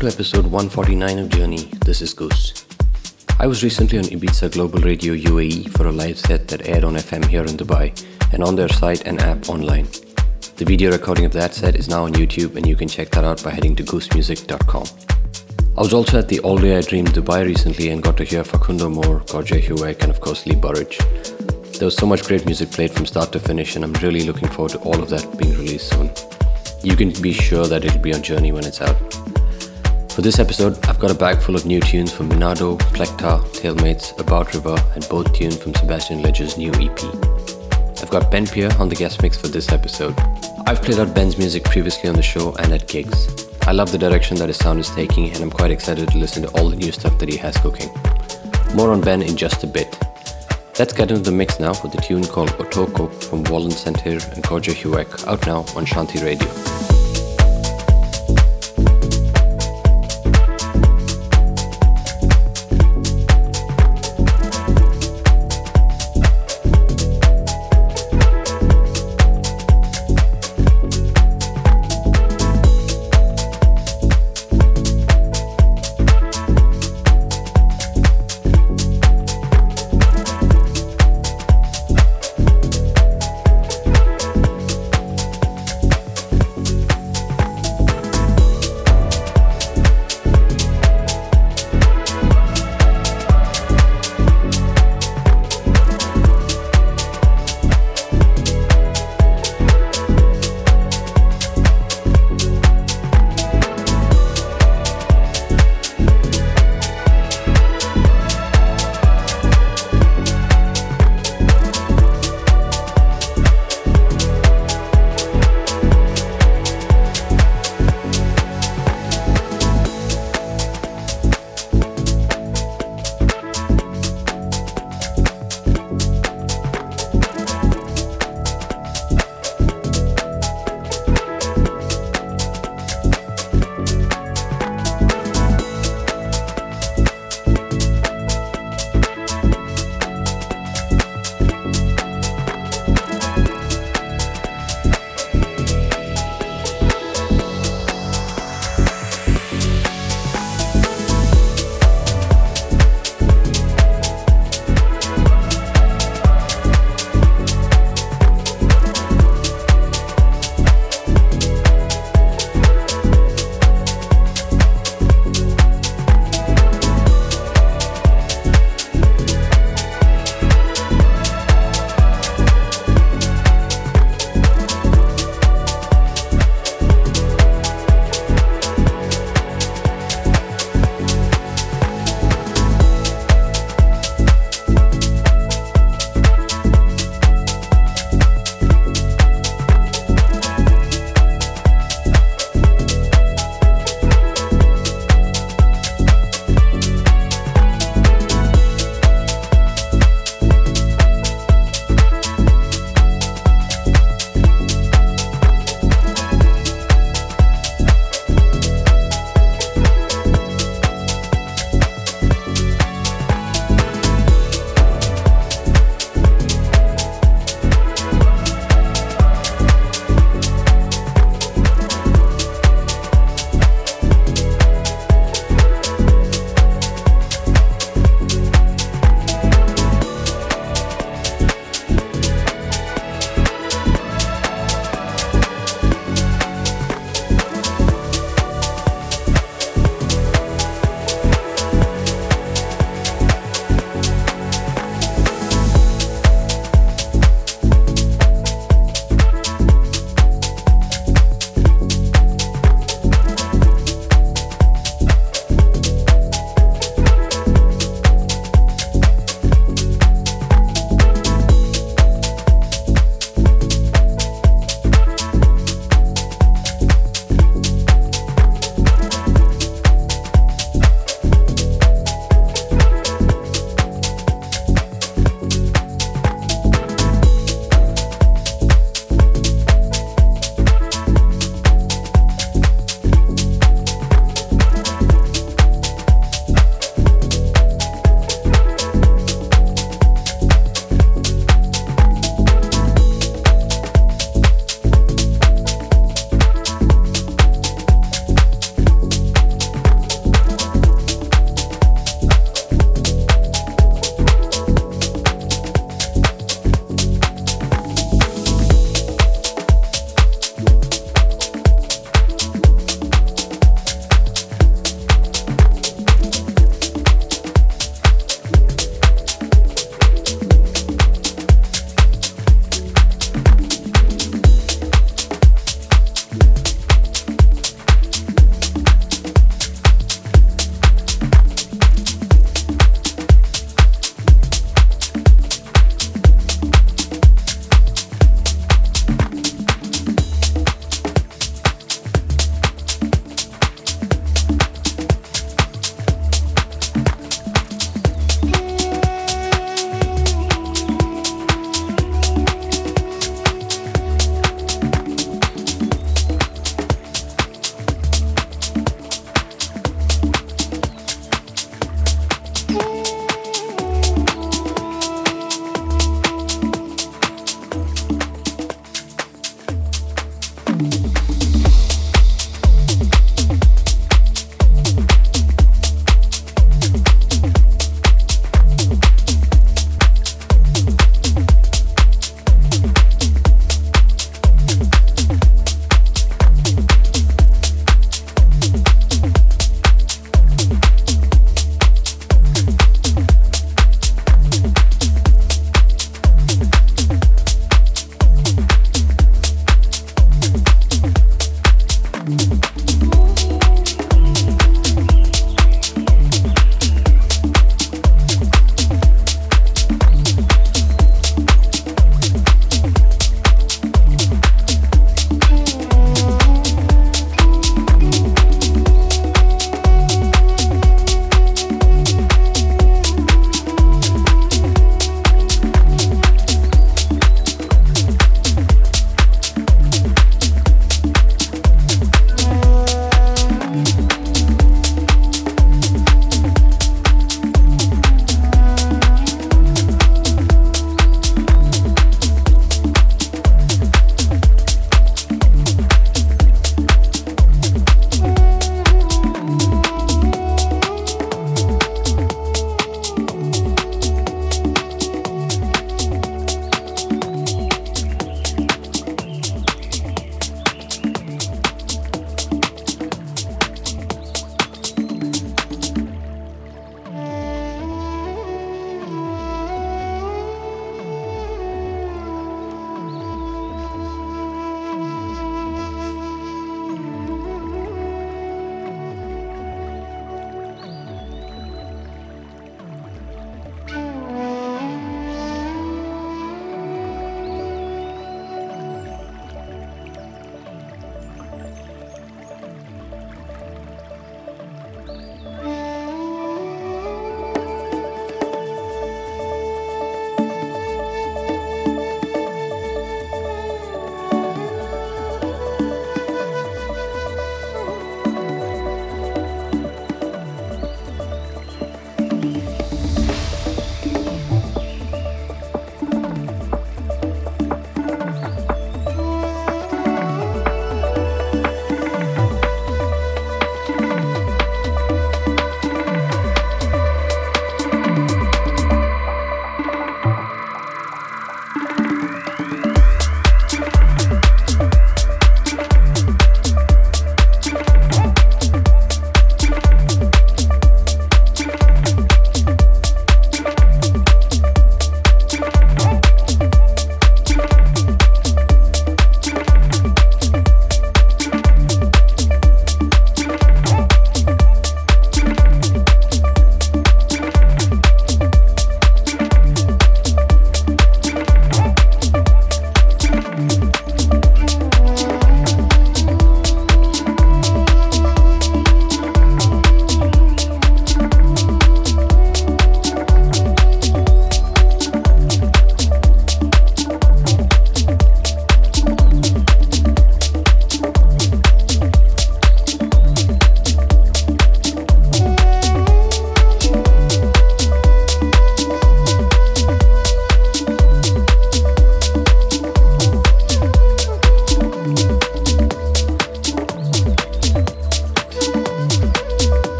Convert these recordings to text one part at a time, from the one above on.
To episode 149 of Journey. This is Goos. I was recently on Ibiza Global Radio UAE for a live set that aired on FM here in Dubai and on their site and app online. The video recording of that set is now on YouTube and you can check that out by heading to goosmusic.com. I was also at the All Day I Dreamed Dubai recently and got to hear Facundo Mohrr, Gorje Hewek, and of course Lee Burridge. There was so much great music played from start to finish, and I'm really looking forward to all of that being released soon. You can be sure that it'll be on Journey when it's out. For this episode, I've got a bag full of new tunes from Minnado, Plecta, Talemates, About River, and both tunes from Sebastien Leger's new EP. I've got Ben Pierre on the guest mix for this episode. I've played out Ben's music previously on the show and at gigs. I love the direction that his sound is taking, and I'm quite excited to listen to all the new stuff that he has cooking. More on Ben in just a bit. Let's get into the mix now with a tune called Otoko from Volen Sentir and Gorje Hewek, out now on Shanti Radio.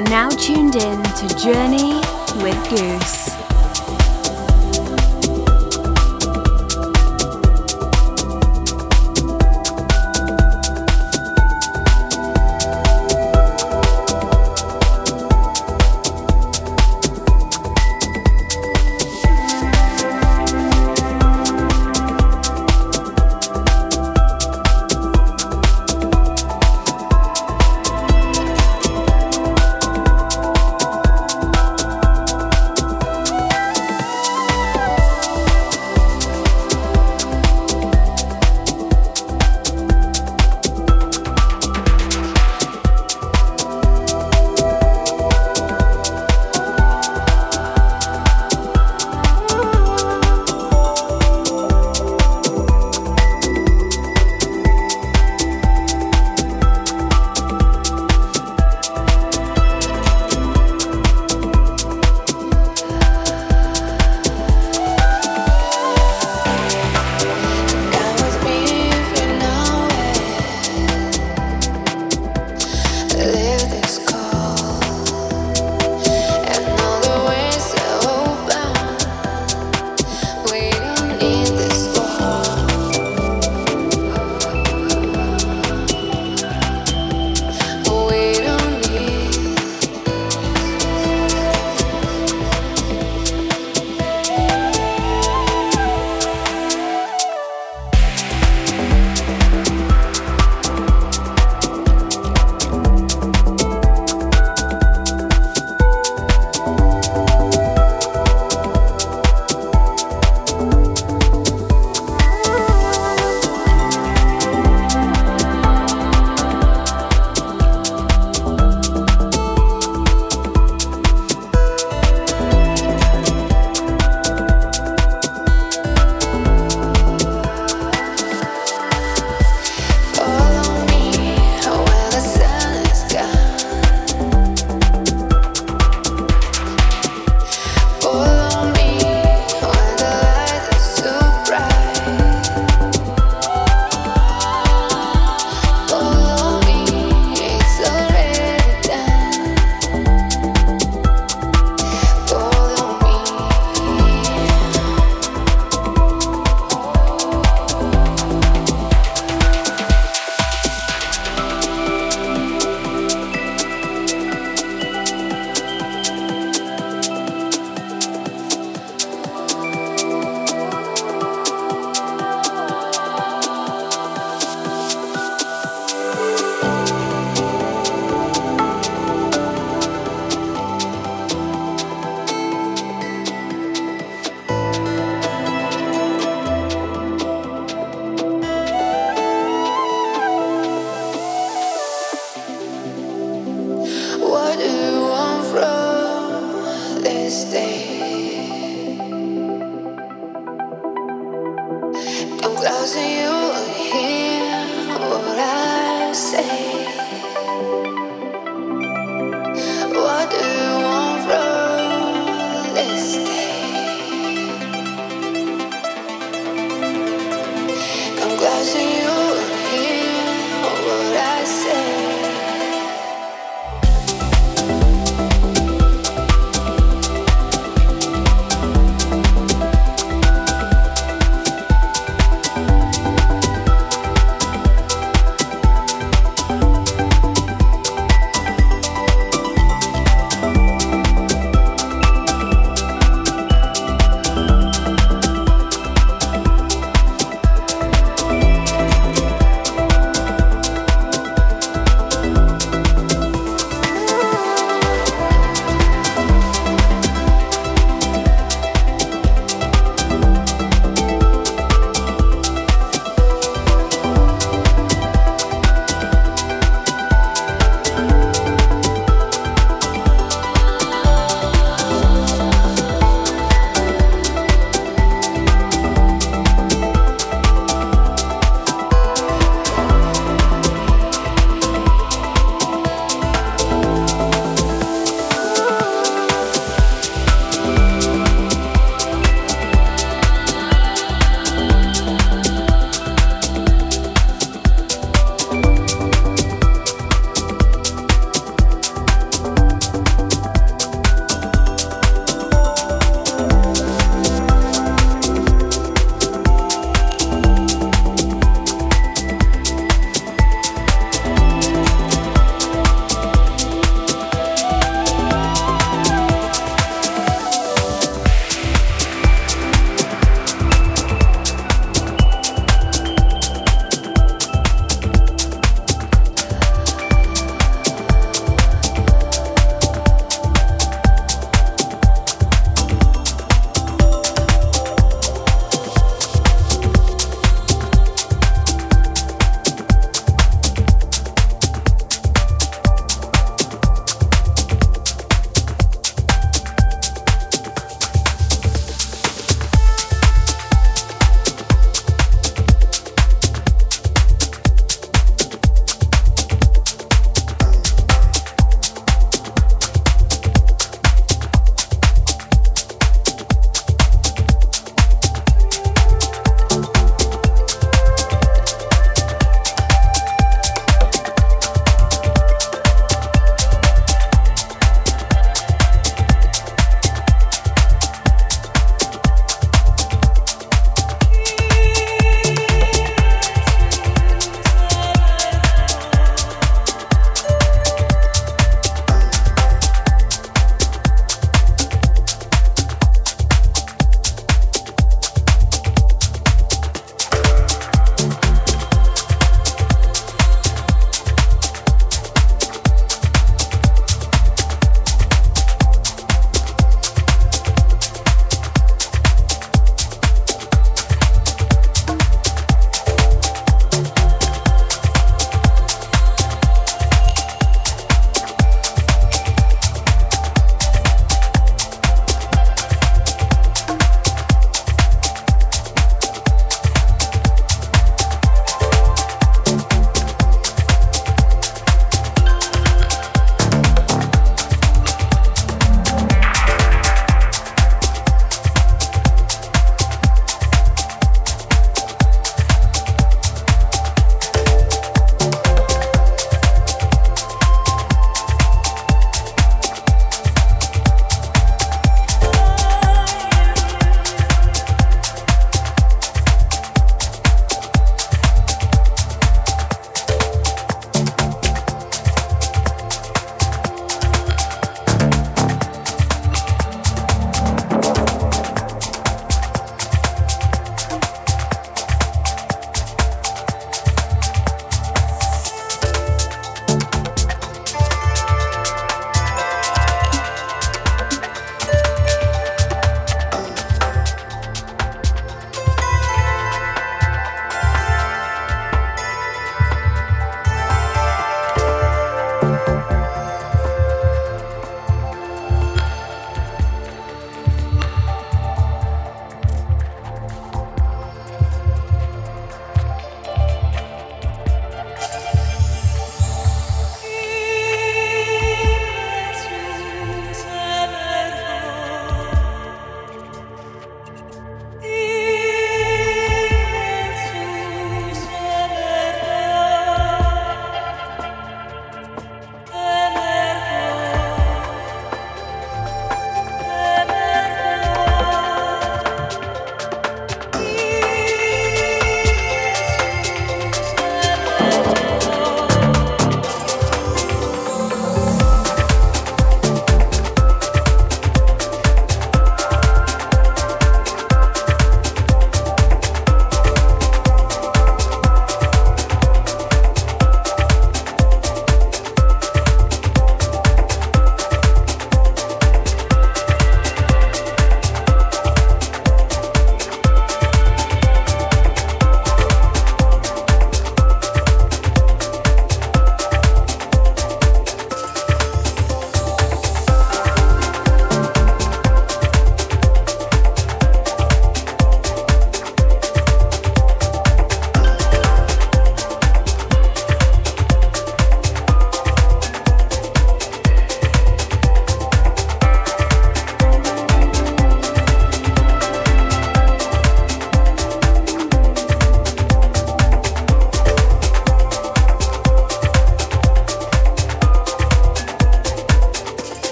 Are now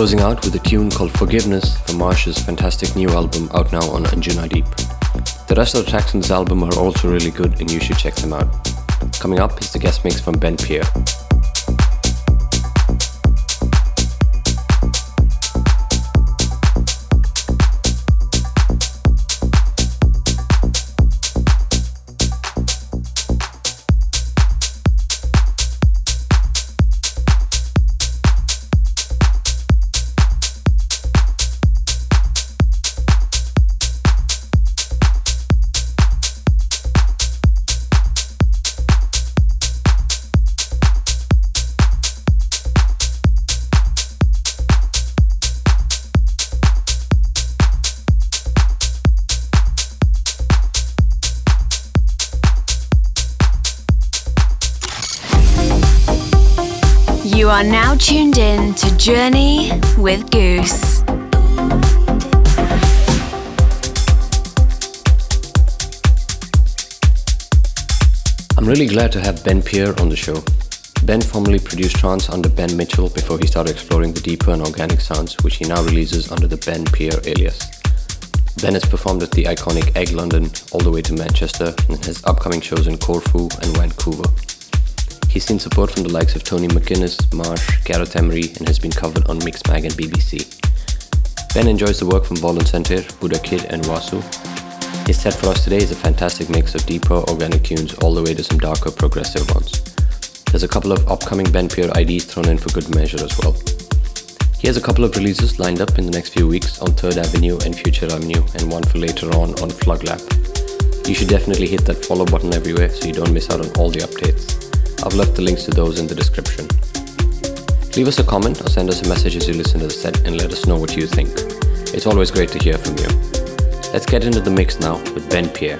closing out with a tune called Forgiveness from Marsh's fantastic new album out now on Anjunadeep. The rest of the tracks on this album are also really good and you should check them out. Coming up is the guest mix from Ben Pierre. Journey with Goos. I'm really glad to have Ben Pierre on the show. Ben formerly produced trance under Ben Mitchell before he started exploring the deeper and organic sounds, which he now releases under the Ben Pierre alias. Ben has performed at the iconic Egg London all the way to Manchester and has upcoming shows in Corfu and Vancouver. He's seen support from the likes of Tony McGuinness, Marsh, Gareth Emery, and has been covered on Mixmag and BBC. Ben enjoys the work from Volen Sentir, Buddha Kid, and Wassu. His set for us today is a fantastic mix of deeper organic tunes all the way to some darker progressive ones. There's a couple of upcoming Ben Pierre IDs thrown in for good measure as well. He has a couple of releases lined up in the next few weeks on 3rd Avenue and Future Avenue, and one for later on on Flug Lab. You should definitely hit that follow button everywhere so you don't miss out on all the updates. I've left the links to those in the description. Leave us a comment or send us a message as you listen to the set and let us know what you think. It's always great to hear from you. Let's get into the mix now with Ben Pierre.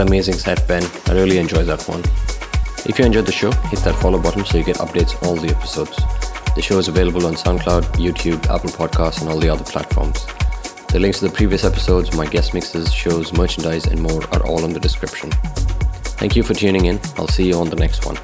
That amazing set, Ben. I really enjoy that one. If you enjoyed the show, hit that follow button so you get updates on all the episodes. The show is available on SoundCloud, YouTube, Apple Podcasts, and all the other platforms. The links to the previous episodes, my guest mixes, shows, merchandise, and more are all in the description. Thank you for tuning in. I'll see you on the next one.